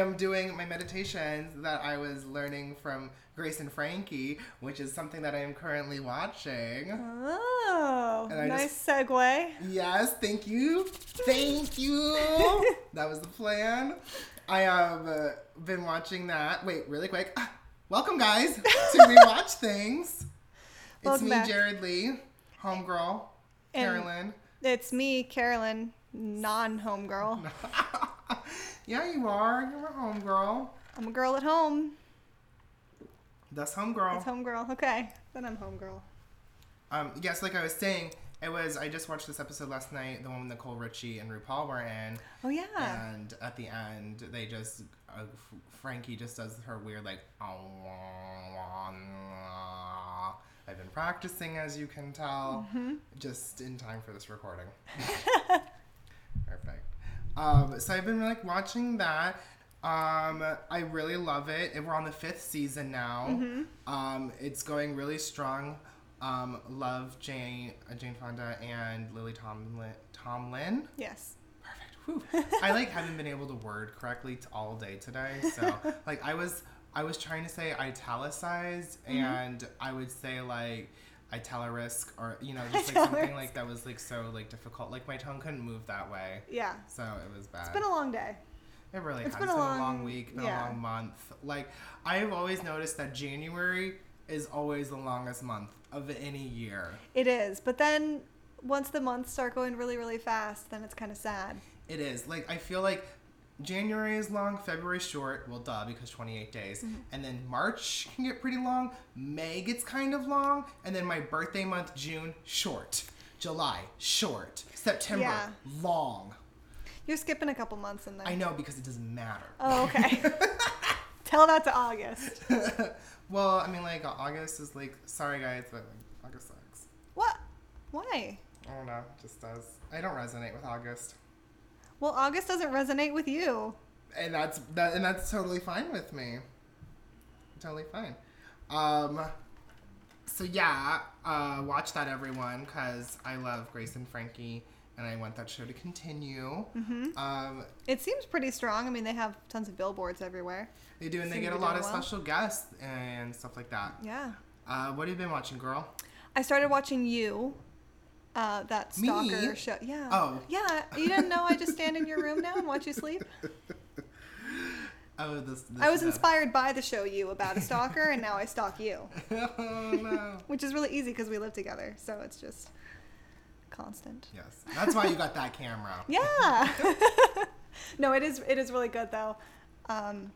am doing my meditations that I was learning from Grace and Frankie, which is something that I am currently watching. Oh, nice segue. Yes, thank you. Thank you. that was the plan. I have uh, been watching that. Wait, really quick. Welcome, guys, to Rewatch Things. It's Welcome me, back. Jared Lee, homegirl, And- Carolyn. It's me, Carolyn, non-homegirl. yeah, you are. You're a homegirl. I'm a girl at home. That's homegirl. It's homegirl. Okay, then I'm homegirl. Um, yes, like I was saying, it was. I just watched this episode last night, the one with Nicole Richie and RuPaul were in, Oh yeah. and at the end, they just uh, Frankie just does her weird like. I've been practicing, as you can tell, just in time for this recording. Um, so I've been like watching that. Um, I really love it. And We're on the fifth season now. Um, it's going really strong. Um, love Jane, uh, Jane Fonda and Lily Tomlin. Tomlin. Yes. Perfect. Whew. I like haven't been able to word correctly t- all day today. So like I was I was trying to say italicized and I would say like italarisk or you know just like something like that was like so like difficult. Like my tongue couldn't move that way. Yeah. So it was bad. It's been a long day. It really It's has been been a a long long- week, been yeah. a long month. Like I've always noticed that January is always the longest month of any year. It is, but then once the months start going really, really fast, then it's kind of sad. It is. Like I feel like January is long, February's short. Well, duh, because 28 days. Mm-hmm. And then March can get pretty long. May gets kind of long, and then my birthday month, June, short. July, short. September, Yeah. long. You're skipping a couple months in there. I know because it doesn't matter. Oh, okay. Tell that to August. well, I mean, like August is like, sorry guys, but like, August sucks. What? Why? I don't know, it just does. I don't resonate with August, Well, August doesn't resonate with you. and that's that, and that's totally fine with me. Totally fine. Um. So yeah, uh, watch that everyone, cause I love Grace and Frankie, and I want that show to continue. Mm-hmm. Um, It seems pretty strong. I mean, they have tons of billboards everywhere. they do, and they get a lot of well. special guests and stuff like that. Yeah. Uh, what have you been watching, girl? I started watching you. Uh, that Me? stalker show. Yeah. Oh. Yeah. You didn't know I just stand in your room now and watch you sleep? Oh, this. this I was uh, inspired by the show You about a stalker, and now I stalk you, oh no. which is really easy because we live together. So it's just constant. Yes, that's why you got that camera. Yeah. no, it is. It is really good though. Um,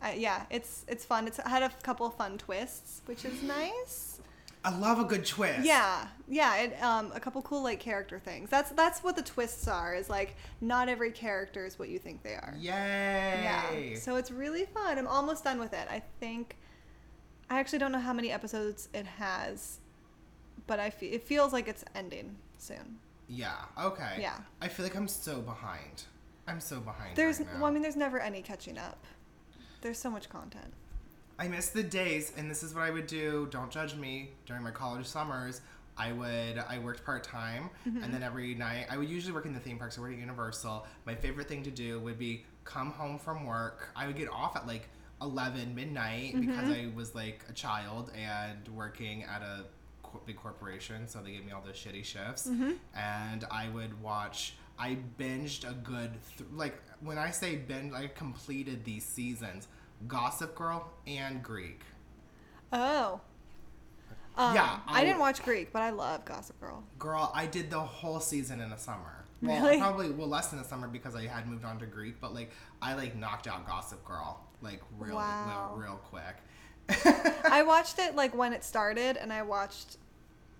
I, yeah, it's it's fun. It's had a couple of fun twists, which is nice. I love a good twist. Yeah, yeah. It, um, a couple cool like character things. That's that's what the twists are. Is like not every character is what you think they are. Yay. Yeah. So it's really fun. I'm almost done with it. I think. I actually don't know how many episodes it has, but I fe- it feels like it's ending soon. Yeah. Okay. Yeah. I feel like I'm so behind. I'm so behind. There's, right well, I mean, there's never any catching up. There's so much content. I miss the days, and this is what I would do. Don't judge me. During my college summers, I would I worked part time, Mm-hmm. and then every night I would usually work in the theme parks. I work at Universal. My favorite thing to do would be come home from work. I would get off at like eleven midnight because Mm-hmm. I was like a child and working at a big corporation, so they gave me all those shitty shifts. Mm-hmm. And I would watch. I binged a good th- like when I say binge, I completed these seasons. Gossip Girl and Greek. Oh. Um, Yeah, I, I- didn't watch Greek, but I love Gossip Girl. Girl, I did the whole season in a summer. Well, Really? probably well less than a summer because I had moved on to Greek, but like I like knocked out Gossip Girl like real Wow. real, real quick. I watched it like when it started, and I watched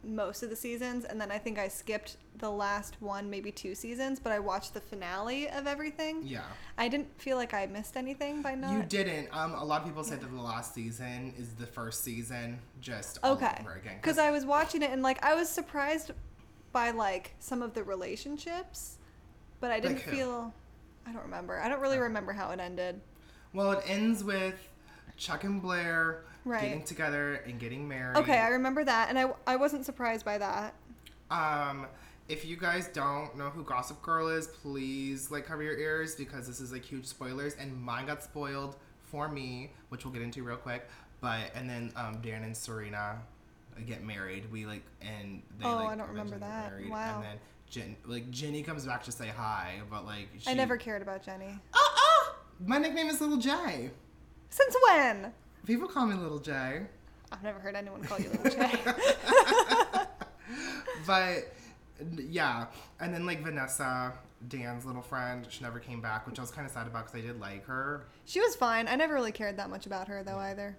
most of the seasons, and then I think I skipped the last one, maybe two seasons, but I watched the finale of everything. Yeah. I didn't feel like I missed anything by not. You didn't. Um, a lot of people said that the last season is the first season, just all Okay. over again. Because I was watching it and like I was surprised by like some of the relationships, but I didn't Like feel. I don't remember. I don't really remember how it ended. well, it ends with Chuck and Blair Right. getting together and getting married. Okay, I remember that, and I I wasn't surprised by that. Um, if you guys don't know who Gossip Girl is, please like cover your ears because this is like huge spoilers, and mine got spoiled for me, which we'll get into real quick. But and then um, Dan and Serena uh, get married. We like and they Oh, like I don't remember that. married. Wow. And then Jen, like Jenny comes back to say hi, but like she, I never cared about Jenny. Oh, oh! My nickname is Little J. Since when? People call me Little J. I've never heard anyone call you Little J. but yeah, and then like Vanessa, Dan's little friend, she never came back, which I was kind of sad about because I did like her. she was fine. I never really cared that much about her though either.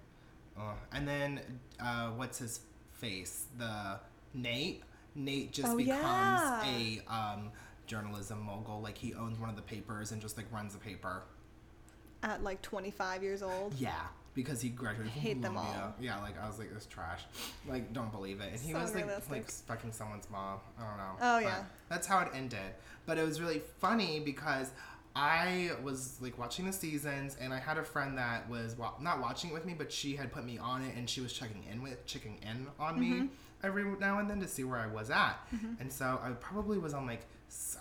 Uh, and then uh, what's his face? The Nate. Nate just Oh, becomes yeah. a um, journalism mogul. Like he owns one of the papers and just like runs the paper. At like 25 years old. Yeah, because he graduated from hate them Columbia. all. Yeah, like I was like, this trash. Like, don't believe it. And he So was like, unrealistic. like fucking someone's mom. I don't know. Oh, But yeah. That's how it ended. But it was really funny because I was like watching the seasons, and I had a friend that was wa- not watching it with me, but she had put me on it, and she was checking in with checking in on Mm-hmm. me every now and then to see where I was at. And so I probably was on like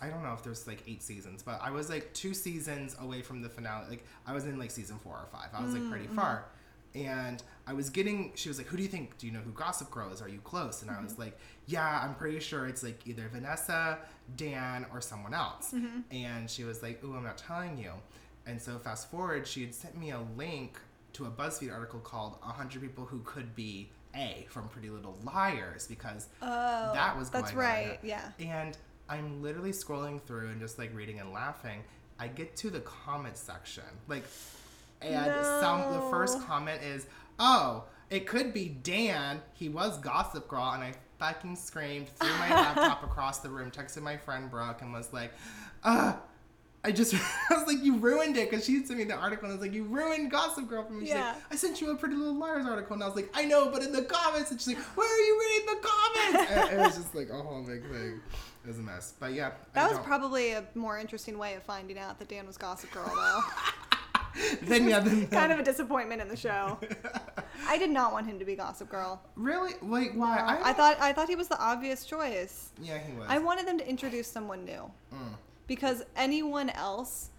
I don't know if there's like eight seasons, but I was like two seasons away from the finale. Like I was in like season four or five. I was like mm, pretty mm-hmm. far. And I was getting, she was like, Who do you think? Do you know who Gossip Girl is? Are you close? And I was mm-hmm. like, Yeah, I'm pretty sure it's like either Vanessa, Dan, or someone else. Mm-hmm. And she was like, Ooh, I'm not telling you. And so fast forward, she had sent me a link to a BuzzFeed article called 100 People Who Could Be A from Pretty Little Liars because Oh, that was that's going on, right. Yeah. and I'm literally scrolling through and just like reading and laughing. I get to the comment section, like, and some the first comment is, "Oh, it could be Dan. He was Gossip Girl," and I fucking screamed, threw my laptop across the room, texted my friend Brooke, and was like, "Uh." I just, I was like, you ruined it because she sent me the article and I was like, you ruined Gossip Girl for me. She's Yeah. like, I sent you a Pretty Little Liars article and I was like, I know, but in the comments. And she's like, where are you reading the comments? and it was just like a whole big thing. It was a mess. But yeah. I That was don't- probably a more interesting way of finding out that Dan was Gossip Girl, though. Then yeah, then kind of a disappointment in the show. I did not want him to be Gossip Girl. really like why? I, don't- thought I thought he was the obvious choice. Yeah, he was. I wanted them to introduce someone new Mm. because anyone else,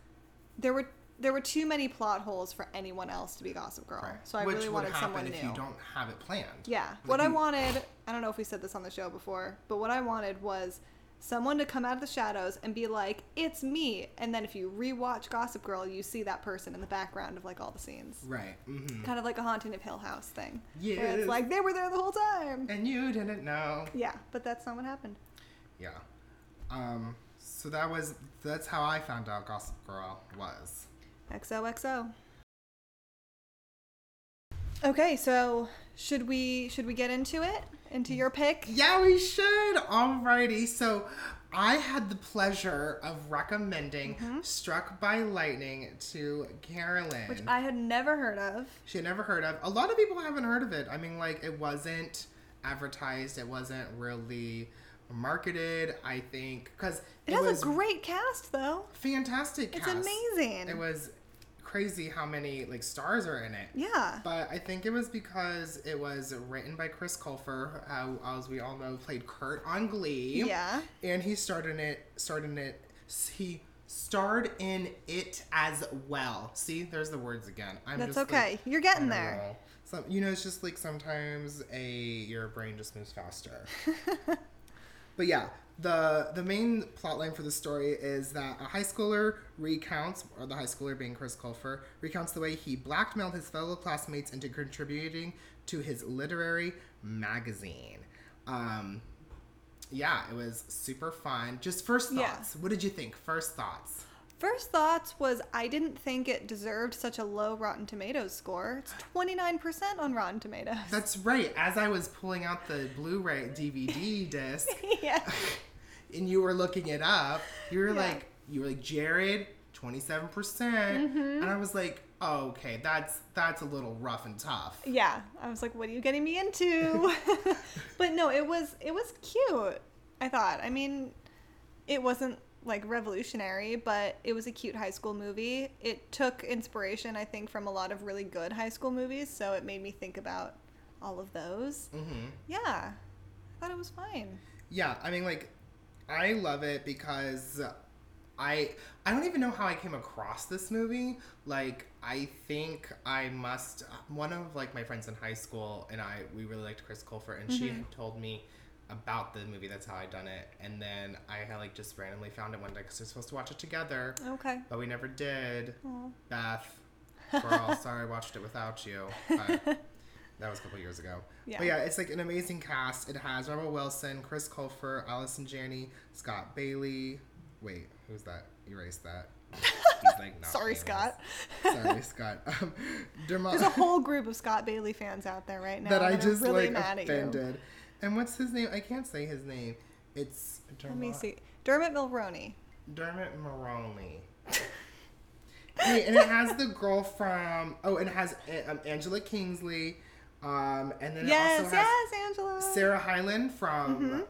there were there were too many plot holes for anyone else to be Gossip Girl. Right. So I Which really would wanted happen someone if new. you don't have it planned. Yeah. Like what I you- wanted, I don't know if we said this on the show before, but what I wanted was someone to come out of the shadows and be like, "It's me." And then if you rewatch Gossip Girl, you see that person in the background of like all the scenes. Right. Mm-hmm. Kind of like a Haunting of Hill House thing. Yeah, Where it's like they were there the whole time. And you didn't know. Yeah, but that's not what happened. Yeah. Um. So that was that's how I found out Gossip Girl was. XOXO. Okay, so should we should we get into it? Into your pick? Yeah, we should. Alrighty. So I had the pleasure of recommending Struck by Lightning to Carolyn. Mm-hmm. Which I had never heard of. she had never heard of. A lot of people haven't heard of it. I mean, like, it wasn't advertised, it wasn't really marketed, I think. Because It, has a great cast though. fantastic It's amazing. It was crazy how many, like, stars are in it. Yeah. But I think it was because it was written by Chris Colfer, who, as we all know, played Kurt on Glee. Yeah. And he starred in it. Starred in it. He starred in it as well. See, there's the words again. I'm That's just, okay. like, You're getting there. roll. Some, you know, it's just like sometimes a your brain just moves faster. But yeah, the the main plot line for the story is that a high schooler recounts, or the high schooler being Chris Colfer, recounts the way he blackmailed his fellow classmates into contributing to his literary magazine. Um, yeah, it was super fun. Just first Yeah. thoughts. What did you think? First thoughts. First thoughts was I didn't think it deserved such a low Rotten Tomatoes score. It's 29% on Rotten Tomatoes. That's right. As I was pulling out the Blu-ray DVD disc, yeah. And you were looking it up, you were Yeah. like, you were like, Jared, twenty seven percent, Mm-hmm. and I was like, oh, okay, that's that's a little rough and tough. Yeah. I was like, what are you getting me into? but no, it was it was cute. I thought. I mean, it wasn't like revolutionary, but it was a cute high school movie. It took inspiration, I think, from a lot of really good high school movies, so it made me think about all of those. hmm Yeah. I thought it was fine. Yeah, I mean, like, I love it because I I don't even know how I came across this movie. Like I think I must one of like my friends in high school and I we really liked Chris Colfer and she mm-hmm. had told me about the movie. That's how I done it. And then I had like just randomly found it one day because we are supposed to watch it together, Okay. but we never did. Aw. Beth, girl, sorry I watched it without you. But that was a couple years ago. Yeah. But yeah, it's like an amazing cast. It has Rebel Wilson, Chris Colfer, Allison Janney, Scott Bailey. Wait, who's that? Erase that. Like Sorry, famous. Scott. Sorry, Scott. Um, Dermot, There's a whole group of Scott Bailey fans out there right now that I just really like mad at you. offended. And what's his name? I can't say his name. It's Let me Dermot- see. Dermot Mulroney. Dermot Mulroney. And it has the girl from oh, and it has um, Angela Kinsey, um, and then Yes, it also has yes, Angela. Sarah Hyland from Mm-hmm.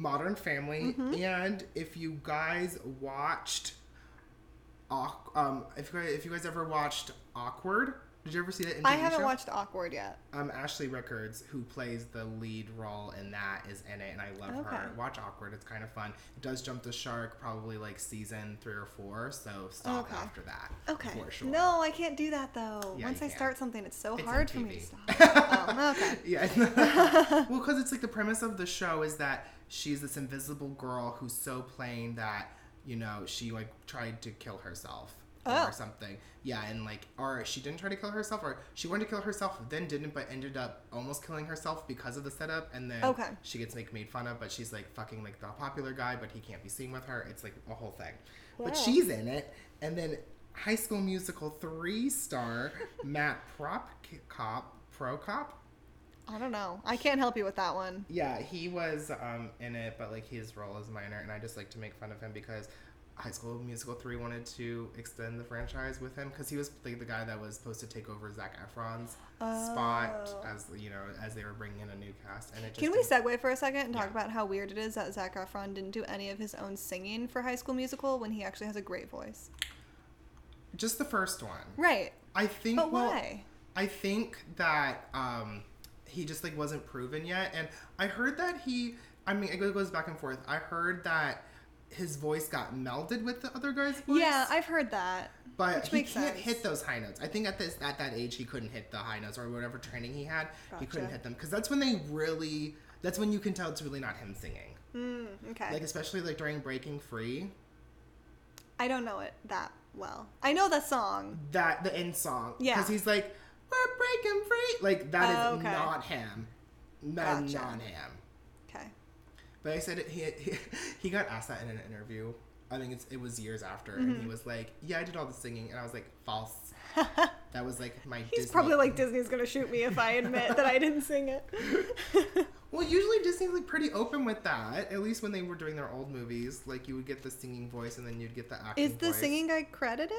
Modern Family. And if you guys watched, um, if you guys, if you guys ever watched Awkward, did you ever see that? In I haven't show? watched Awkward yet. Um, Ashley Rickards, who plays the lead role in that, is in it, and I love Okay. her. Watch Awkward; it's kind of fun. It does jump the shark, probably like season three or four, so stop Okay. after that. Okay. for sure. No, I can't do that though. Yeah, Once I can. start something, it's so It's hard for me to stop. oh, okay. Yeah. well, because it's like the premise of the show is that she's this invisible girl who's so plain that you know she like tried to kill herself Oh. or something. Yeah, and like, or she didn't try to kill herself, or she wanted to kill herself, then didn't, but ended up almost killing herself because of the setup, and then Okay. she gets like made fun of, but she's like fucking like the popular guy, but he can't be seen with her. It's like a whole thing. But she's in it, and then High School Musical three star Matt Prop Cop Pro Cop. I don't know. I can't help you with that one. yeah, he was um, in it, but like his role is minor, and I just like to make fun of him because High School Musical three wanted to extend the franchise with him because he was like the guy that was supposed to take over Zac Efron's spot Oh. as you know as they were bringing in a new cast, and it just Can we didn't- segue for a second and talk Yeah. about how weird it is that Zac Efron didn't do any of his own singing for High School Musical when he actually has a great voice? just the first one. Right. I think. But well, why? I think that um, he just like wasn't proven yet, and I heard that he. I mean, it goes back and forth. I heard that his voice got melded with the other guy's voice. Yeah, I've heard that. But he can't sense. hit those high notes. I think at this at that age he couldn't hit the high notes or whatever training he had. He couldn't hit them because that's when they really. That's when you can tell it's really not him singing. Mm, okay. Like especially like during Breaking Free, I don't know it that well. I know that song. that the end song. Yeah. Because he's like, "We're breaking free." Like that is Oh, okay. not him. That is Gotcha. not him. But I said it, he, he he got asked that in an interview. I think it's, it was years after, and Mm-hmm. he was like, "Yeah, I did all the singing," and I was like, "False." that was like my. He's Disney probably like Disney's gonna shoot me if I admit that I didn't sing it. Well, usually Disney's like pretty open with that. At least when they were doing their old movies, like you would get the singing voice and then you'd get the acting. Is the voice. singing guy credited?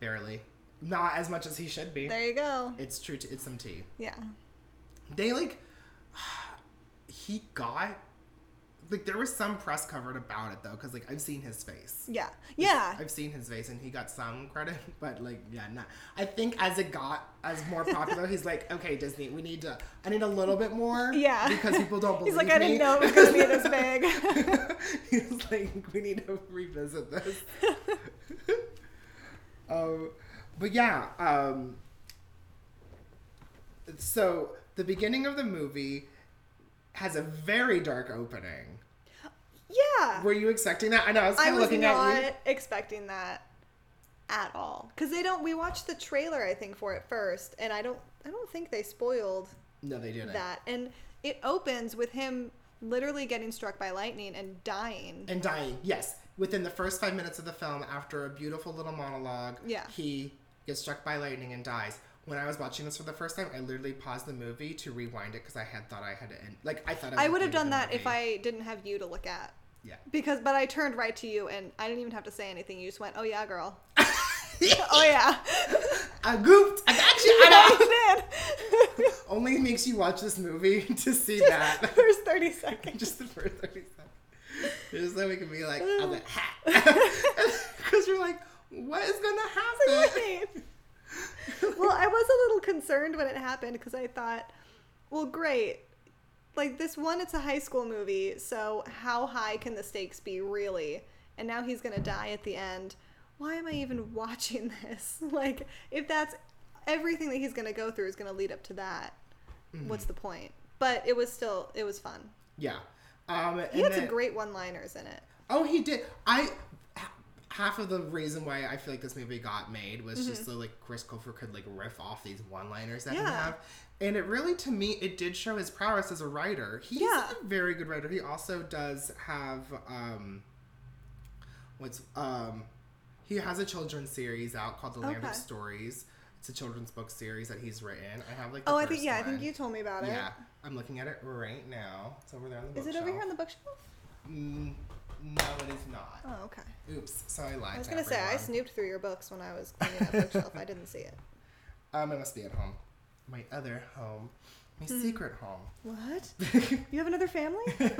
barely, not as much as he should be. There you go. It's true. It's some tea. Yeah. They like he got like there was some press covered about it though, because like I've seen his face. Yeah. Yeah. I've seen his face and he got some credit, but like yeah, not. I think as it got as more popular, he's like, okay, Disney, we need to. I need a little bit more. Yeah. Because people don't believe He's like, I didn't know it was gonna be this big. He's like, we need to revisit this. um, but yeah, um, so the beginning of the movie has a very dark opening. yeah. Were you expecting that? I know. I was kind of looking at you. I was not expecting that at all because they don't. We watched the trailer, I think, for it first, and I don't. I don't think they spoiled No, they didn't. that. And it opens with him literally getting struck by lightning and dying. and dying. Yes, within the first five minutes of the film, after a beautiful little monologue, Yeah. he gets struck by lightning and dies. When I was watching this for the first time, I literally paused the movie to rewind it because I had thought I had to end. Like I thought I, I would have done that if. I didn't have you to look at. Yeah. Because, but I turned right to you and I didn't even have to say anything. You just went, "Oh yeah, girl." oh yeah. I goofed. I got you. I. I did. Only makes you watch this movie to see Just that. the first thirty seconds. Just the first 30 seconds. Just so we can be like, I'm like, ha. Because you're like, what is going to happen? Well, I was a little concerned when it happened because I thought, well, great. like this one it's a high school movie so how high can the stakes be really and now he's gonna die at the end why am i even watching this like if that's everything that he's gonna go through is gonna lead up to that Mm-hmm. what's the point but it was still it was fun Yeah. Um, he and had some great one liners in it Oh, he did. I half of the reason why I feel like this movie got made was just so like Chris Colfer could like riff off these one-liners that he Mm-hmm. Have, and it really to me it did show his prowess as a writer. He's Yeah. a very good writer. He also does have um, what's um, he has a children's series out called The Land Okay. of Stories. It's a children's book series that he's written. I have like oh i think yeah i think you told me about it. Yeah, I'm looking at it right now. It's over there on the bookshelf. is it over here on the bookshelf Mm, no, it is not. oh okay Oops, so I lied. i was gonna say i snooped through your books when i was cleaning that bookshelf i didn't see it Um, it must be at home. My other home. My Hmm. secret home. what you have another family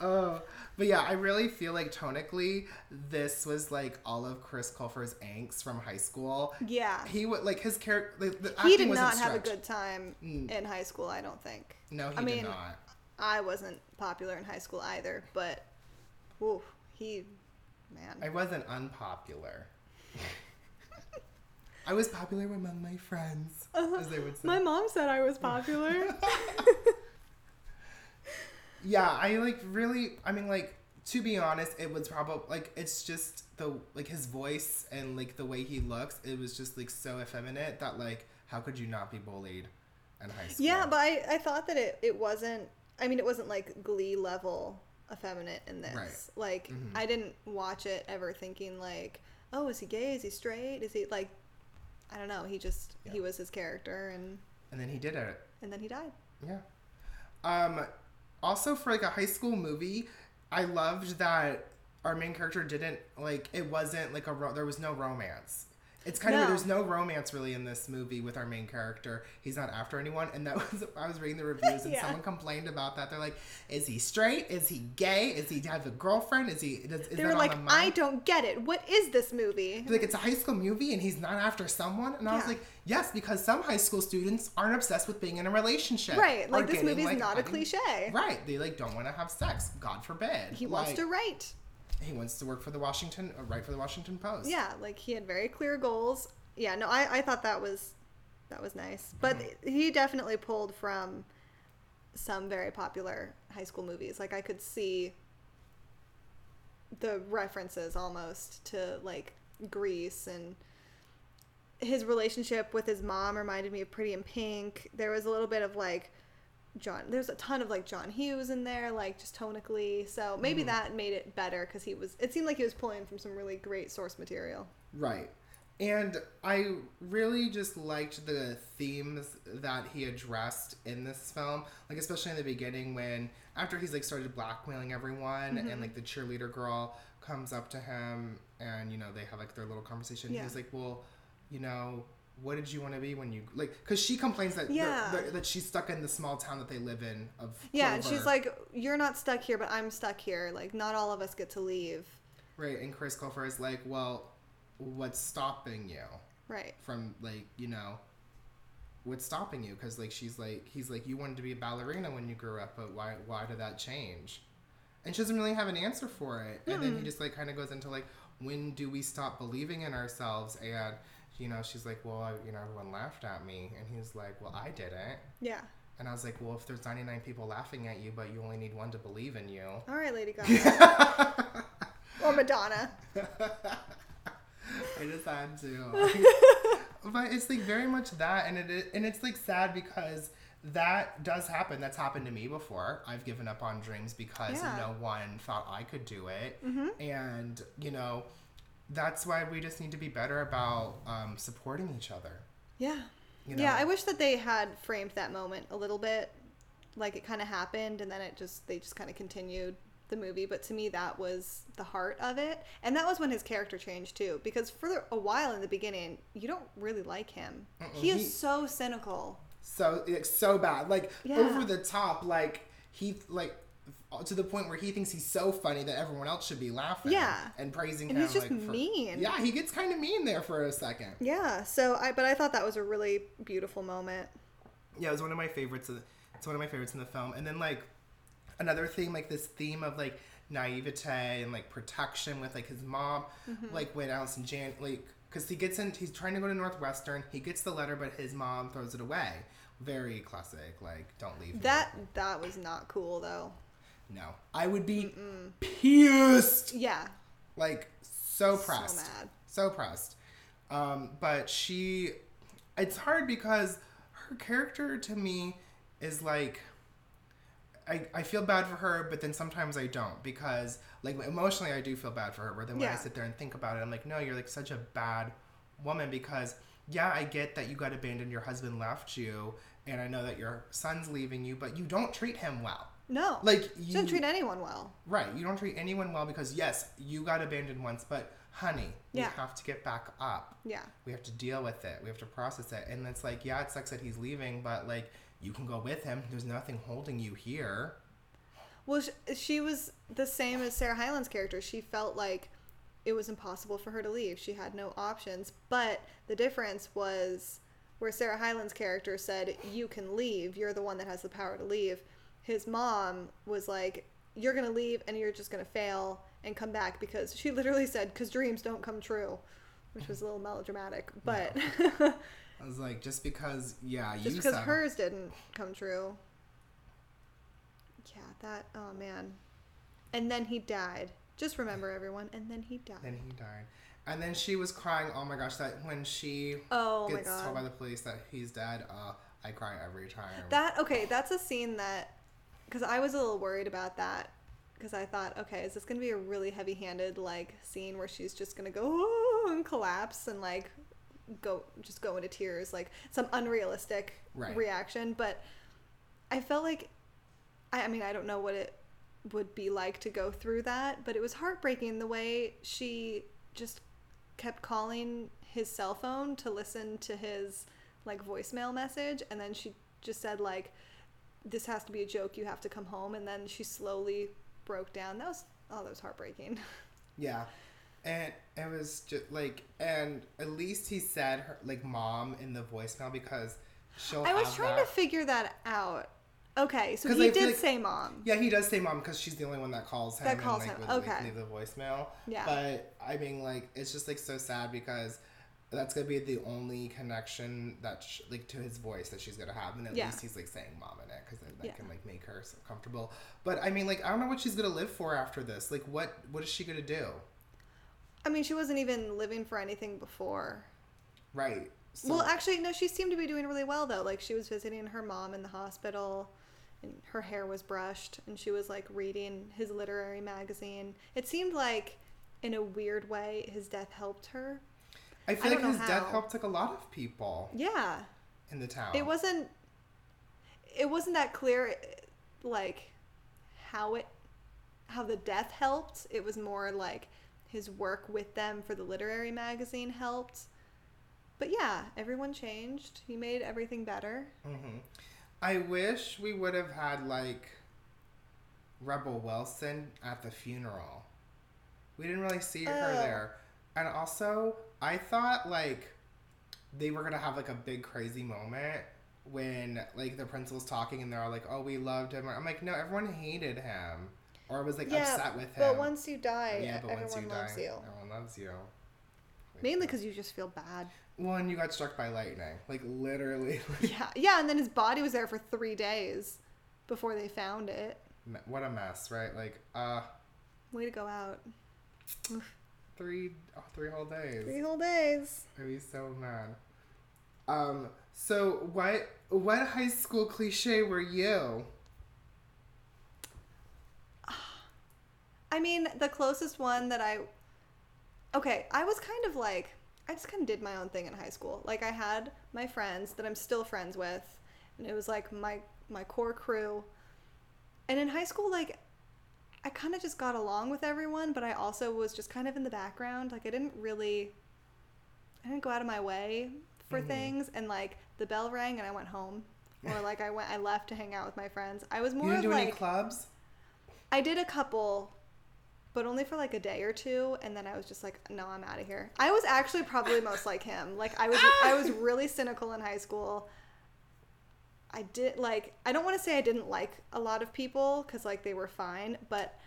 Oh, but yeah, I really feel like tonically, this was like all of Chris Colfer's angst from high school. yeah He would like his character. He did not have a good time Mm. in high school i don't think No, he I did mean, not. I wasn't popular in high school either, but ooh, he man. I wasn't unpopular. I was popular among my friends, uh-huh. as they would say. My mom said I was popular. Yeah, I like really. I mean, like to be honest, it was probably like it's just the like his voice and like the way he looks. It was just like so effeminate that like how could you not be bullied in high school? yeah, but I, I thought that it, it wasn't I mean it wasn't like glee level effeminate in this. Right. Like Mhm. I didn't watch it ever thinking like, Oh, is he gay? Is he straight? Is he like I don't know, he just he was his character and and then he did it. and then he died. Yeah. Um. Also, for like a high school movie, I loved that our main character didn't like it wasn't like a ro- there was no romance. It's kind of there's no romance really in this movie with our main character. He's not after anyone, and that was I was reading the reviews and Yeah. someone complained about that. They're like, "Is he straight? Is he gay? Is he have a girlfriend? Is he? Does, is They were like, the? I don't get it. What is this movie? like it's a high school movie and he's not after someone and i was like yes because some high school students aren't obsessed with being in a relationship Right, like this getting, movie's like, not a cliche. right they like don't want to have sex god forbid He wants Like, to write. He wants to work for the washington uh, write for the washington post Yeah, like he had very clear goals. Yeah, no, I, I thought that was that was nice. But Mm-hmm. he definitely pulled from some very popular high school movies. Like I could see the references almost to like Grease and his relationship with his mom reminded me of Pretty in Pink. There was a little bit of like John. There's a ton of like John Hughes in there, like just tonically. So maybe Mm-hmm. that made it better because he was. It seemed like he was pulling from some really great source material. right and i really just liked the themes that he addressed in this film like especially in the beginning when after he's like started blackmailing everyone Mm-hmm. and like the cheerleader girl comes up to him and you know they have like their little conversation Yeah. he's like well you know what did you want to be when you like because she complains that Yeah. that- that she's stuck in the small town that they live in of Yeah, and she's like, "You're not stuck here, but I'm stuck here. Like, not all of us get to leave." right and chris Colfer is like well what's stopping you Right. from like you know what's stopping you because like she's like he's like you wanted to be a ballerina when you grew up but why why did that change and she doesn't really have an answer for it and then he just like kind of goes into like when do we stop believing in ourselves and you know she's like well I, you know everyone laughed at me and he's like well i didn't Yeah. and i was like well if there's 99 people laughing at you but you only need one to believe in you All right, Lady Gaga or Madonna. I just had to. but it's like very much that, and it is, and it's like sad because that does happen. That's happened to me before. I've given up on dreams because Yeah. no one thought I could do it, Mm-hmm. and you know, that's why we just need to be better about um, supporting each other. Yeah. You know? Yeah, I wish that they had framed that moment a little bit, like it kind of happened, and then it just they just kind of continued the movie. But to me, that was the heart of it, and that was when his character changed too. Because for a while in the beginning, you don't really like him. He is he- so cynical. so it's so bad like Yeah. over the top like he like to the point where he thinks he's so funny that everyone else should be laughing Yeah. and praising And him he's just like, for- mean. yeah he gets kind of mean there for a second Yeah. So I, but I thought that was a really beautiful moment. Yeah, it was one of my favorites. Of, it's one of my favorites in the film. And then like another thing, like this theme of like naivete and like protection with like his mom, Mm-hmm. like when Allison Jan like because he gets in, he's trying to go to Northwestern. He gets the letter, but his mom throws it away. Very classic. Like, don't leave. me. That that was not cool though. No, I would be pierced. Yeah. Like so So pressed. mad. So pressed. Um, but she, it's hard because her character to me is like, I, I feel bad for her, but then sometimes I don't because like emotionally I do feel bad for her. But then when I sit there and think about it, I'm like, no, you're like such a bad woman because yeah, I get that you got abandoned, your husband left you, and I know that your son's leaving you, but you don't treat him well. No. Like She you doesn't treat anyone well. Right. You don't treat anyone well because yes, you got abandoned once, but honey, Yeah. we have to get back up. Yeah. We have to deal with it. We have to process it. And it's like, yeah, it sucks that he's leaving, but like you can go with him. There's nothing holding you here. Well, she, she was the same as Sarah Hyland's character. She felt like it was impossible for her to leave. She had no options. But the difference was where Sarah Hyland's character said, You can leave. You're the one that has the power to leave. His mom was like, You're going to leave and you're just going to fail and come back because she literally said, Because dreams don't come true, which was a little melodramatic. But I was like, just because, yeah, just you because said hers didn't come true. Yeah, that, oh man. And then he died. Just remember, everyone. And then he died. then he died. And then she was crying. Oh my gosh, that when she Oh gets told by the police that he's dead, uh, I cry every time. That, okay, that's a scene that, because I was a little worried about that. Because I thought, okay, is this going to be a really heavy handed, like, scene where she's just going to go "Oh," and collapse and, like, go, just go into tears, like, some unrealistic Right. reaction. But I felt like, I, I mean, I don't know what it would be like to go through that, but it was heartbreaking the way she just kept calling his cell phone to listen to his like voicemail message and then she just said like this has to be a joke you have to come home and then she slowly broke down that was oh that was heartbreaking Yeah. And it was just like, and at least he said her, like, mom in the voicemail because she'll i was have trying that. to figure that out okay so he I did like- say mom Yeah, he does say mom because she's the only one that calls him That calls and like him, would like, okay. leave the voicemail. Yeah. But I mean, like, it's just like so sad because that's gonna be the only connection that sh- like to his voice that she's gonna have, and at Yeah. least he's like saying mom in it because that Yeah. can like make her so comfortable. But I mean, like, I don't know what she's gonna live for after this. Like, what what is she gonna do? i mean she wasn't even living for anything before Right. So, well actually no she seemed to be doing really well though like she was visiting her mom in the hospital and her hair was brushed and she was like reading his literary magazine it seemed like in a weird way his death helped her I feel I like his death helped like a lot of people yeah in the town. it wasn't it wasn't that clear like how it how the death helped it was more like his work with them for the literary magazine helped but yeah everyone changed he made everything better hmm I wish we would have had like Rebel Wilson at the funeral. We didn't really see her Oh. there. And also, I thought like they were gonna have like a big crazy moment when like the principal's talking and they're all like, "Oh, we loved him." I'm like, no, everyone hated him or was like upset with him. but once you die yeah, but everyone once you loves die, you everyone loves you. mainly because you just feel bad One, you got struck by lightning, like literally. yeah yeah and then his body was there for three days before they found it what a mess, right? Like, uh, way to go out three, oh, three whole days. three whole days I'd be so mad. Um. So what? What high school cliche were you? I mean, the closest one that I. Okay, I was kind of like. I just kind of did my own thing in high school. Like, I had my friends that I'm still friends with, and it was like my my core crew. And in high school, like, I kind of just got along with everyone, but I also was just kind of in the background. Like, I didn't really. I didn't go out of my way for Mhm. things, and like the bell rang and I went home, or like I went, I left to hang out with my friends. I was more you didn't do like any clubs? I did a couple, but only for like a day or two, and then I was just like, no, I'm out of here. I was actually probably most like him. Like I was, I was really cynical in high school. I did like I don't want to say I didn't like a lot of people cuz like they were fine, but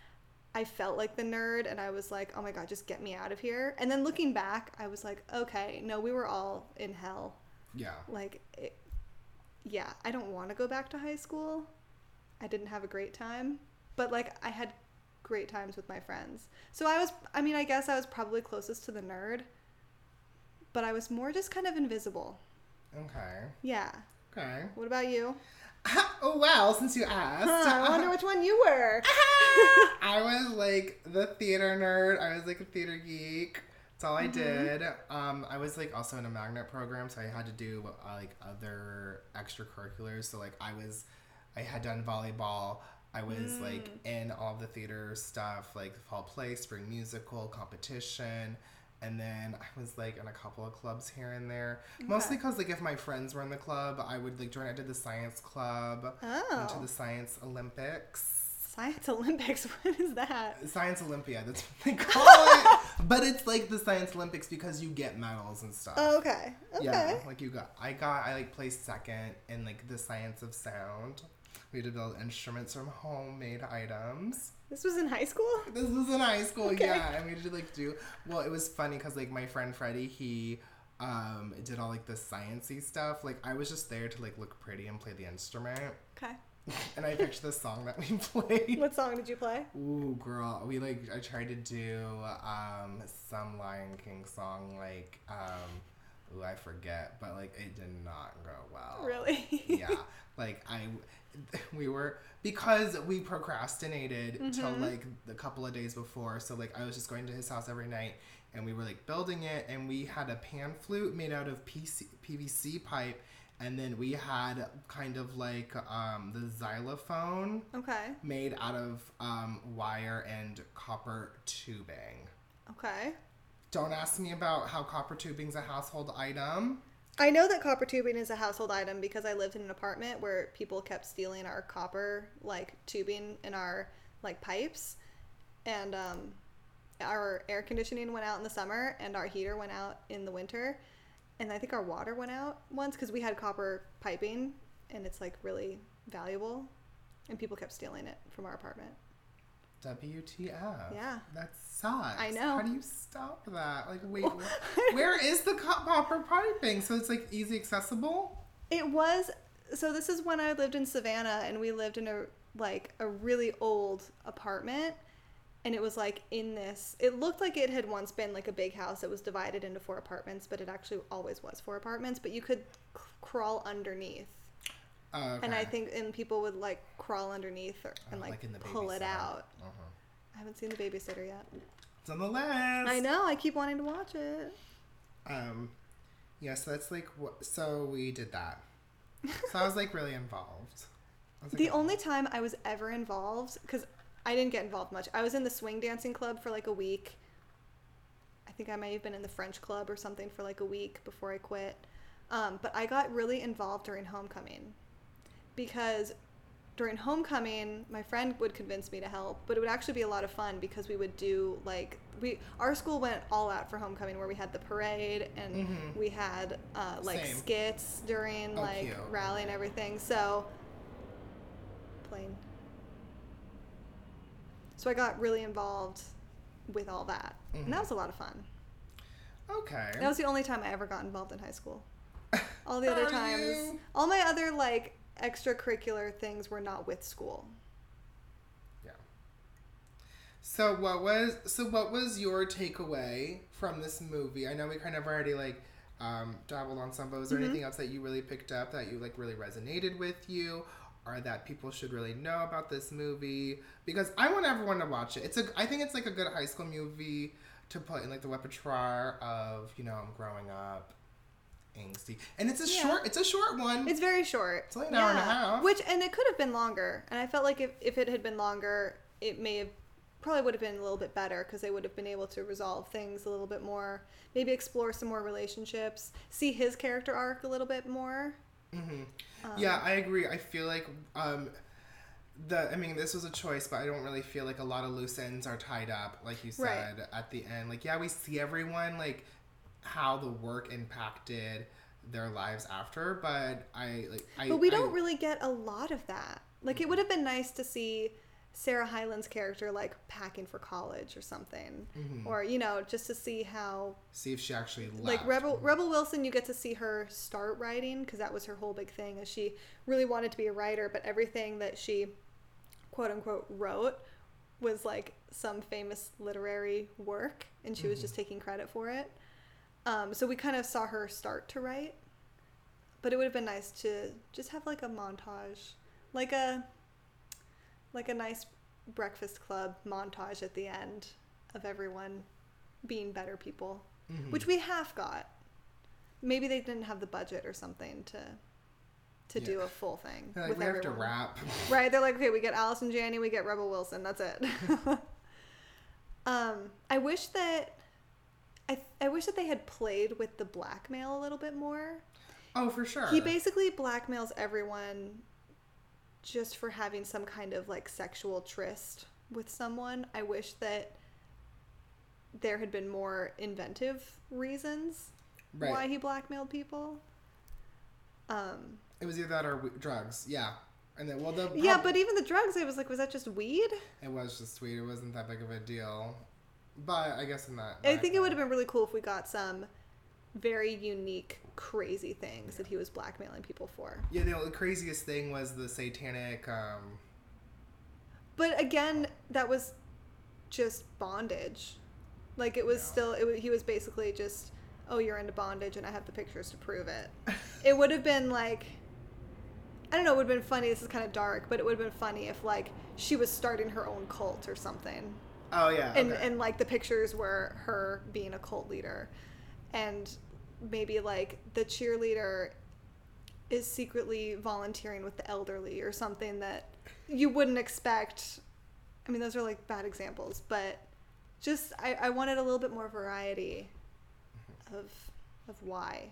I felt like the nerd and I was like, "Oh my god, just get me out of here." And then looking back, I was like, "Okay, no, we were all in hell." Yeah. Like it, yeah, I don't want to go back to high school. I didn't have a great time, but like I had great times with my friends. So I was I mean, I guess I was probably closest to the nerd, but I was more just kind of invisible. Okay. Yeah. Okay. What about you? oh wow! Since you asked, Huh, I wonder which one you were. I was like the theater nerd. I was like a theater geek. That's all I did. Um, I was like also in a magnet program, so I had to do uh, like other extracurriculars. So like I was, I had done volleyball. I was like in all the theater stuff, like fall play, spring musical, competition. And then I was like in a couple of clubs here and there. Mostly because like if my friends were in the club, I would like join. I did the science club. Went to Oh. the science Olympics. Science Olympics. What is that? Science Olympiad, that's what they call it. but it's like the Science Olympics because you get medals and stuff. Oh, okay. Okay. Yeah, like you got, I got, I like placed second in like the science of sound. We had to build instruments from homemade items. This was in high school? This was in high school, Okay. yeah, and we did like do. Well, it was funny because like my friend Freddie, he um did all like the sciency stuff. Like I was just there to like look pretty and play the instrument, Okay. and I picked the song that we played. What song did you play? Ooh, girl, we like I tried to do um some Lion King song like um ooh I forget, but like it did not go well. Really? yeah, like I we were because we procrastinated till like the couple of days before. So like I was just going to his house every night and we were like building it and we had a pan flute made out of PC, PVC pipe and then we had kind of like um the xylophone Okay. made out of um, wire and copper tubing. Okay. Don't ask me about how copper tubing's a household item. I know that copper tubing is a household item because I lived in an apartment where people kept stealing our copper like tubing in our like pipes, and um, our air conditioning went out in the summer and our heater went out in the winter, and I think our water went out once because we had copper piping and it's like really valuable, and people kept stealing it from our apartment. WTF. Yeah. That sucks. I know. How do you stop that? Like, wait, where is the co- copper piping? So it's like easy accessible? It was so this is when I lived in Savannah and we lived in a like a really old apartment and it was like in this it looked like it had once been like a big house it was divided into four apartments but it actually always was four apartments but you could c- crawl underneath Oh, okay. and I think and people would like crawl underneath or, and Oh, like, in the pull it out. Uh-huh. I haven't seen the babysitter yet. It's on the list. I know, I keep wanting to watch it. Um, yeah, so that's like, what, so we did that. So I was like really involved. Like, The only time I was ever involved, because I didn't get involved much, I was in the swing dancing club for like a week. I think I may have been in the French club or something for like a week before I quit. Um, but I got really involved during homecoming because during homecoming my friend would convince me to help but it would actually be a lot of fun because we would do like we our school went all out for homecoming where we had the parade and we had uh, like Same. skits during Oh, like cute. rally and everything so plain so i got really involved with all that and that was a lot of fun Okay. that was the only time i ever got involved in high school all the other times you? all my other like extracurricular things were not with school Yeah. So what was so what was your takeaway from this movie? I know we kind of already like um, dabbled on some, but was there anything else that you really picked up that you like really resonated with you, or that people should really know about this movie? Because I want everyone to watch it. It's a I think it's like a good high school movie to put in like the repertoire of you know I'm growing up, angsty, and it's a Yeah. short it's a short one. It's very short. It's only an hour and a half. Which and it could have been longer. And I felt like if, if it had been longer, it may have probably would have been a little bit better because they would have been able to resolve things a little bit more, maybe explore some more relationships, see his character arc a little bit more. yeah, I agree. I feel like um, the. I mean, this was a choice, but I don't really feel like a lot of loose ends are tied up, like you Right. said at the end. Like, yeah, we see everyone like how the work impacted their lives after. But I like. I, But we I- don't really get a lot of that. Like it would have been nice to see Sarah Hyland's character like packing for college or something, Mm-hmm. or you know, just to see how see if she actually left. like Rebel Rebel Wilson, you get to see her start writing because that was her whole big thing. Is she really wanted to be a writer, but everything that she quote unquote wrote was like some famous literary work, and she was just taking credit for it. Um, so we kind of saw her start to write, but it would have been nice to just have like a montage, like a like a nice Breakfast Club montage at the end of everyone being better people Mhm. which we half got. Maybe they didn't have the budget or something to to do a full thing like, with we have to everyone. rap. Right? They're like, okay, we get Allison Janney, we get Rebel Wilson. That's it. um, I wish that I I wish that they had played with the blackmail a little bit more. Oh, for sure. He basically blackmails everyone just for having some kind of like sexual tryst with someone. I wish that there had been more inventive reasons Right. why he blackmailed people. Um, It was either that or drugs. Yeah. And then, well, the yeah, but even the drugs, it was like, was that just weed? it was just weed. It wasn't that big of a deal. But I guess in that, I think it would have been really cool if we got some very unique, crazy things that he was blackmailing people for. Yeah, the, the craziest thing was the satanic. um But again, that was just bondage. Like it was Yeah. still, it, he was basically just, oh, you're into bondage, and I have the pictures to prove it. it would have been like, I don't know, it would have been funny. This is kind of dark, but it would have been funny if like she was starting her own cult or something, Oh yeah. and okay. and like the pictures were her being a cult leader, and maybe like the cheerleader is secretly volunteering with the elderly or something that you wouldn't expect. I mean, those are like bad examples, but just I, I wanted a little bit more variety mm-hmm. of of why.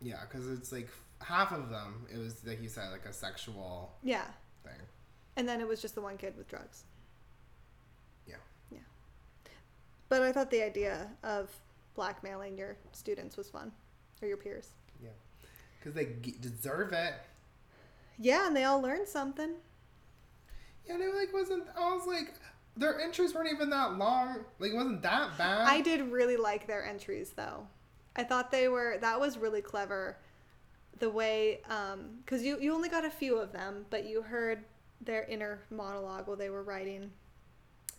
yeah, because it's like half of them. It was like you said, like a sexual Yeah, thing. and then it was just the one kid with drugs. Yeah. Yeah, but I thought the idea of blackmailing your students was fun, or your peers. Yeah. Because they g- deserve it. Yeah, and they all learned something. Yeah, and it like wasn't. I was like, their entries weren't even that long. Like, it wasn't that bad. I did really like their entries though. I thought they were that was really clever. The way um cuz you you only got a few of them, but you heard their inner monologue while they were writing.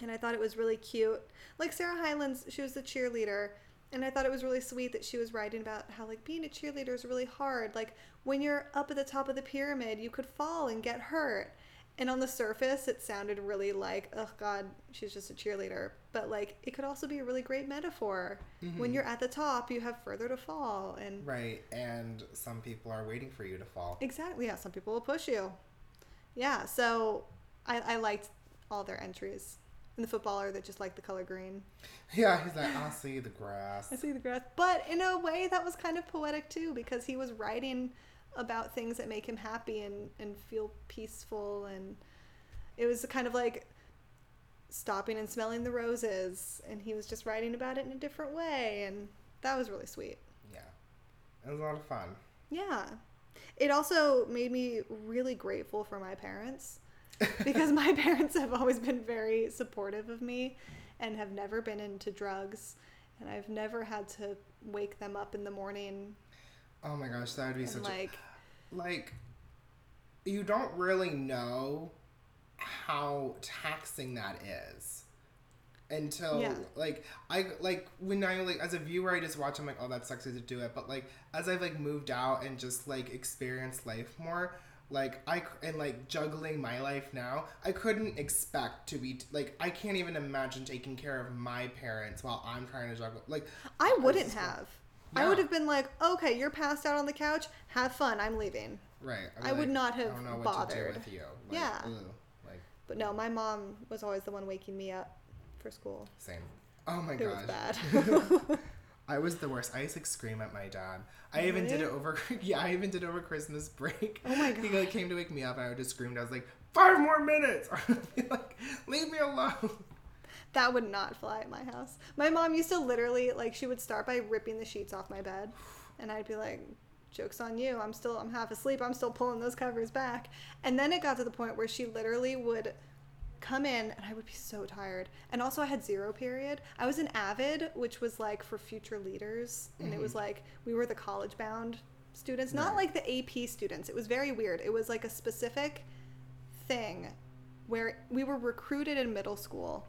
And I thought it was really cute. Like Sarah Hyland's she was the cheerleader and I thought it was really sweet that she was writing about how like being a cheerleader is really hard. Like when you're up at the top of the pyramid, you could fall and get hurt. And on the surface, it sounded really like, oh God, she's just a cheerleader. But like, it could also be a really great metaphor. When mm-hmm. you're at the top, you have further to fall. And Right, and some people are waiting for you to fall. exactly, yeah, some people will push you. Yeah, so I, I liked all their entries. And the footballer that just liked the color green. Yeah, he's like, I'll see the grass. I see the grass. But in a way, that was kind of poetic too, because he was writing about things that make him happy and, and feel peaceful. And it was kind of like stopping and smelling the roses. And he was just writing about it in a different way. And that was really sweet. Yeah, it was a lot of fun. Yeah. It also made me really grateful for my parents because my parents have always been very supportive of me and have never been into drugs. And I've never had to wake them up in the morning Oh my gosh, that would be such like, a like. You don't really know how taxing that is until Yeah. like I like when I like as a viewer I just watch I'm like oh that's sexy to do it but like as I've like moved out and just like experienced life more like I and like juggling my life now I couldn't expect to be like I can't even imagine taking care of my parents while I'm trying to juggle like I wouldn't just- have. I would have been like, okay, you're passed out on the couch. Have fun. I'm leaving. right I would not have I don't know what bothered. to do with you like, Yeah. like But no, my mom was always the one waking me up for school. same oh my It was bad. I was the worst. I used to like, scream at my dad. I even did it over. Yeah, I even did it over Christmas break. Oh my god! He like came to wake me up. and I would just screamed. I was like, five more minutes. Or like, leave me alone. That would not fly at my house. My mom used to literally like she would start by ripping the sheets off my bed, and I'd be like, joke's on you. I'm still, I'm half asleep. I'm still pulling those covers back. And then it got to the point where she literally would come in and I would be so tired. And also I had zero period. I was an avid, which was like for future leaders. And it was mm-hmm. like, we were the college bound students, not Right. like the AP students. It was very weird. It was like a specific thing where we were recruited in middle school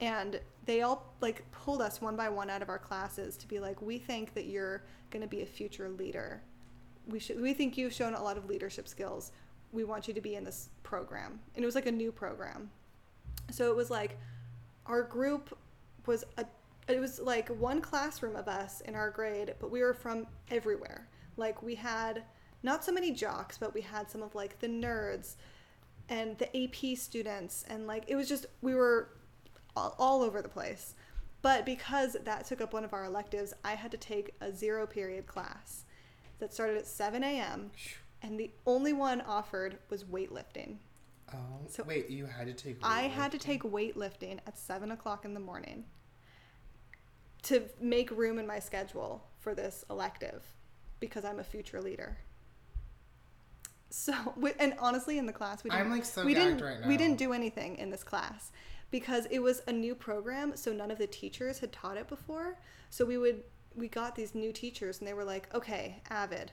and they all like pulled us one by one out of our classes to be like we think that you're going to be a future leader we should we think you've shown a lot of leadership skills we want you to be in this program. And it was like a new program. So it was like our group was a it was like one classroom of us in our grade but we were from everywhere. Like we had not so many jocks but we had some of like the nerds and the AP students. And like it was just we were all, all over the place. But because that took up one of our electives, I had to take a zero period class that started at 7 a.m. and the only one offered was weightlifting. Oh, So wait, you had to take. I had to take weightlifting at 7 o'clock in the morning to make room in my schedule for this elective because I'm a future leader. So, and honestly, in the class, we didn't, I'm, like, so we didn't, right we didn't do anything in this class because it was a new program. So none of the teachers had taught it before. So we would, we got these new teachers and they were like, okay, Avid,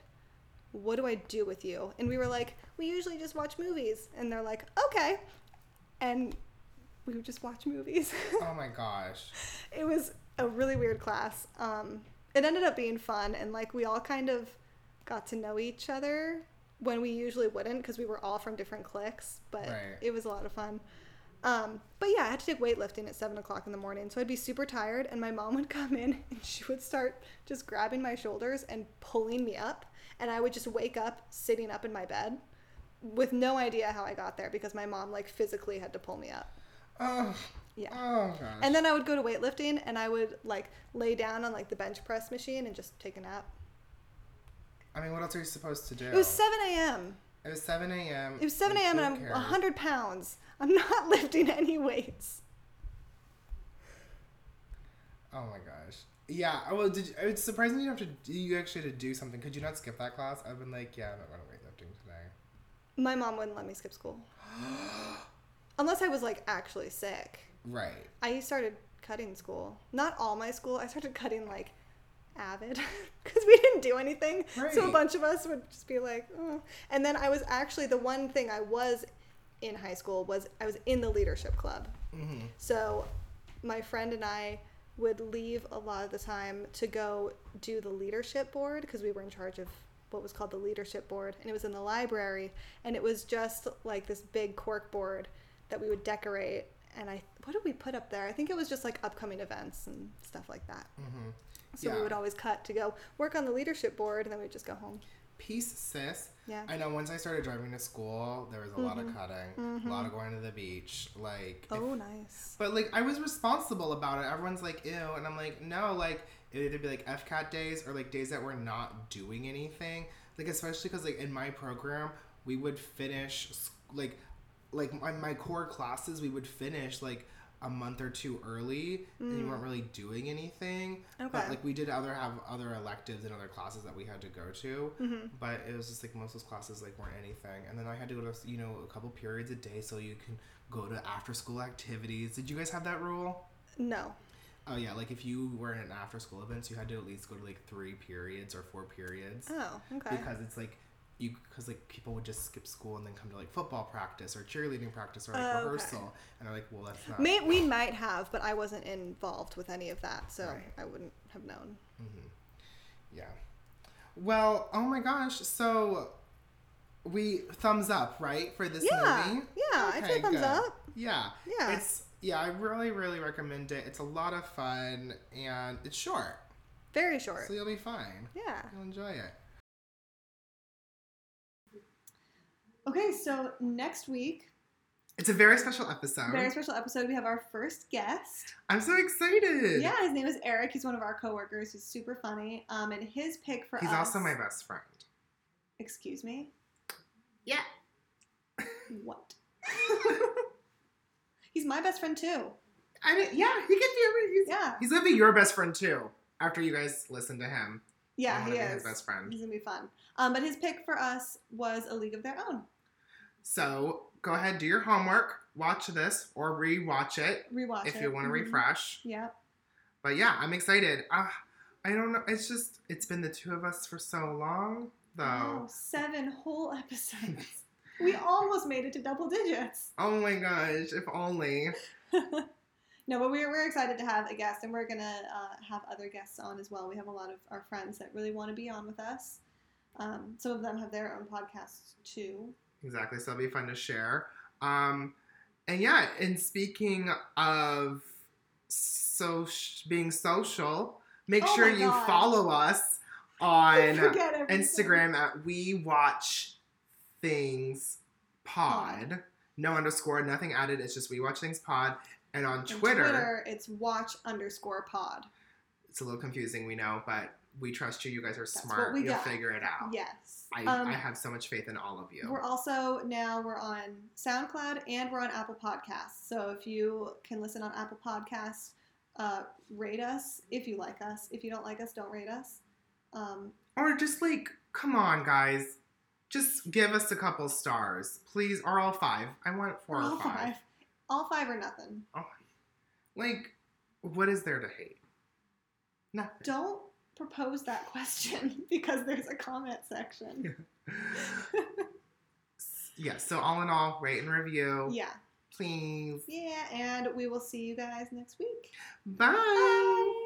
what do I do with you? And we were like, we usually just watch movies. And they're like, okay. And we would just watch movies. Oh my gosh. it was a really weird class. Um, it ended up being fun, and like we all kind of got to know each other when we usually wouldn't because we were all from different cliques. But Right. it was a lot of fun. Um, but yeah, I had to take weightlifting at seven o'clock in the morning, so I'd be super tired, and my mom would come in and she would start just grabbing my shoulders and pulling me up, and I would just wake up sitting up in my bed with no idea how I got there because my mom like physically had to pull me up. Oh. Yeah. Oh gosh. And then I would go to weightlifting and I would like lay down on like the bench press machine and just take a nap. I mean, what else are you supposed to do? It was 7 a.m. It was 7 a.m. It was 7 a.m. and I'm cares? 100 pounds. I'm not lifting any weights. Oh my gosh. Yeah. oh, Well, did you, it's surprising you have to. You actually had to do something. Could you not skip that class? I've been like, yeah, I'm not going to weightlifting today. My mom wouldn't let me skip school. Unless I was like actually sick. Right. I started cutting school. Not all my school. I started cutting like avid because we didn't do anything. Right. So a bunch of us would just be like, oh. And then I was actually the one thing I was in high school was I was in the leadership club. Mm-hmm. So my friend and I would leave a lot of the time to go do the leadership board because we were in charge of what was called the leadership board and it was in the library and it was just like this big cork board that we would decorate and I what did we put up there? I think it was just like upcoming events and stuff like that. Mm-hmm. So we would always cut to go work on the leadership board and then we'd just go home. Peace, sis. Yeah. I know once I started driving to school, there was a lot of cutting, a lot of going to the beach. Like, if- Mm-hmm. Oh, nice. But like I was responsible about it. Everyone's like, ew, and I'm like, no, like it'd either be like FCAT days or like days that we're not doing anything. Like especially because like in my program we would finish like like my, my core classes we would finish like a month or two early and you weren't really doing anything Okay. but Mm. Like we did other have other electives and other classes that we had to go to Mm-hmm. but it was just like most of those classes like weren't anything and then i had to go to you know a couple periods a day so you can go to after school activities did you guys have that rule No. oh yeah like if you were in an after school events you had to at least go to like three periods or four periods Oh, okay. because it's like you because like people would just skip school and then come to like football practice or cheerleading practice or like Oh, okay. rehearsal and they're like well that's not May, we might have, but I wasn't involved with any of that, so Right. I wouldn't have known. Mm-hmm. Yeah. Well, oh my gosh. So we thumbs up, right, for this Yeah, movie? yeah, I'd say thumbs up. Yeah. Yeah. It's yeah, I really, really recommend it. It's a lot of fun and it's short. Very short. So you'll be fine. Yeah. You'll enjoy it. Okay, so next week, It's a very special episode. very special episode, we have our first guest. I'm so excited. Yeah, his name is Eric. He's one of our coworkers. He's super funny. Um, and his pick for He's us. also my best friend. Excuse me. Yeah. What? He's my best friend too. I mean, yeah, he can do it. He's, Yeah. He's gonna be your best friend too after you guys listen to him. Yeah, I wanna he be is. his best friend. He's gonna be fun. Um, but his pick for us was A League of Their Own. So go ahead, do your homework, watch this or rewatch it Rewatch if it. you want to Mhm. refresh. Yep. But yeah, I'm excited. Uh, I don't know. It's just it's been the two of us for so long, though. Wow, seven whole episodes. we almost made it to double digits. Oh my gosh! If only. No, but we're, we're excited to have a guest, and we're gonna uh, have other guests on as well. We have a lot of our friends that really want to be on with us. Um, some of them have their own podcasts too. Exactly. So it'll be fun to share. Um, and yeah, and speaking of so being social, make Oh sure you follow us on. Instagram at We Watch Things Pod. No underscore, nothing added. It's just We Watch Things Pod. And on On Twitter, Twitter, it's watch underscore pod. it's a little confusing, we know, but we trust you. You guys are That's smart. we You'll got. figure it out. Yes. I, Um, I have so much faith in all of you. We're also now we're on SoundCloud and we're on Apple Podcasts. So if you can listen on Apple Podcasts, uh, rate us if you like us. If you don't like us, don't rate us. Um, Or just like, come on, guys. Just give us a couple stars, please, or all five. I want four all or five. five. All five or nothing. Oh, like, what is there to hate? Nothing. Don't propose that question because there's a comment section. yeah. So all in all, rate and review, Yeah. please. Yeah, and we will see you guys next week. Bye.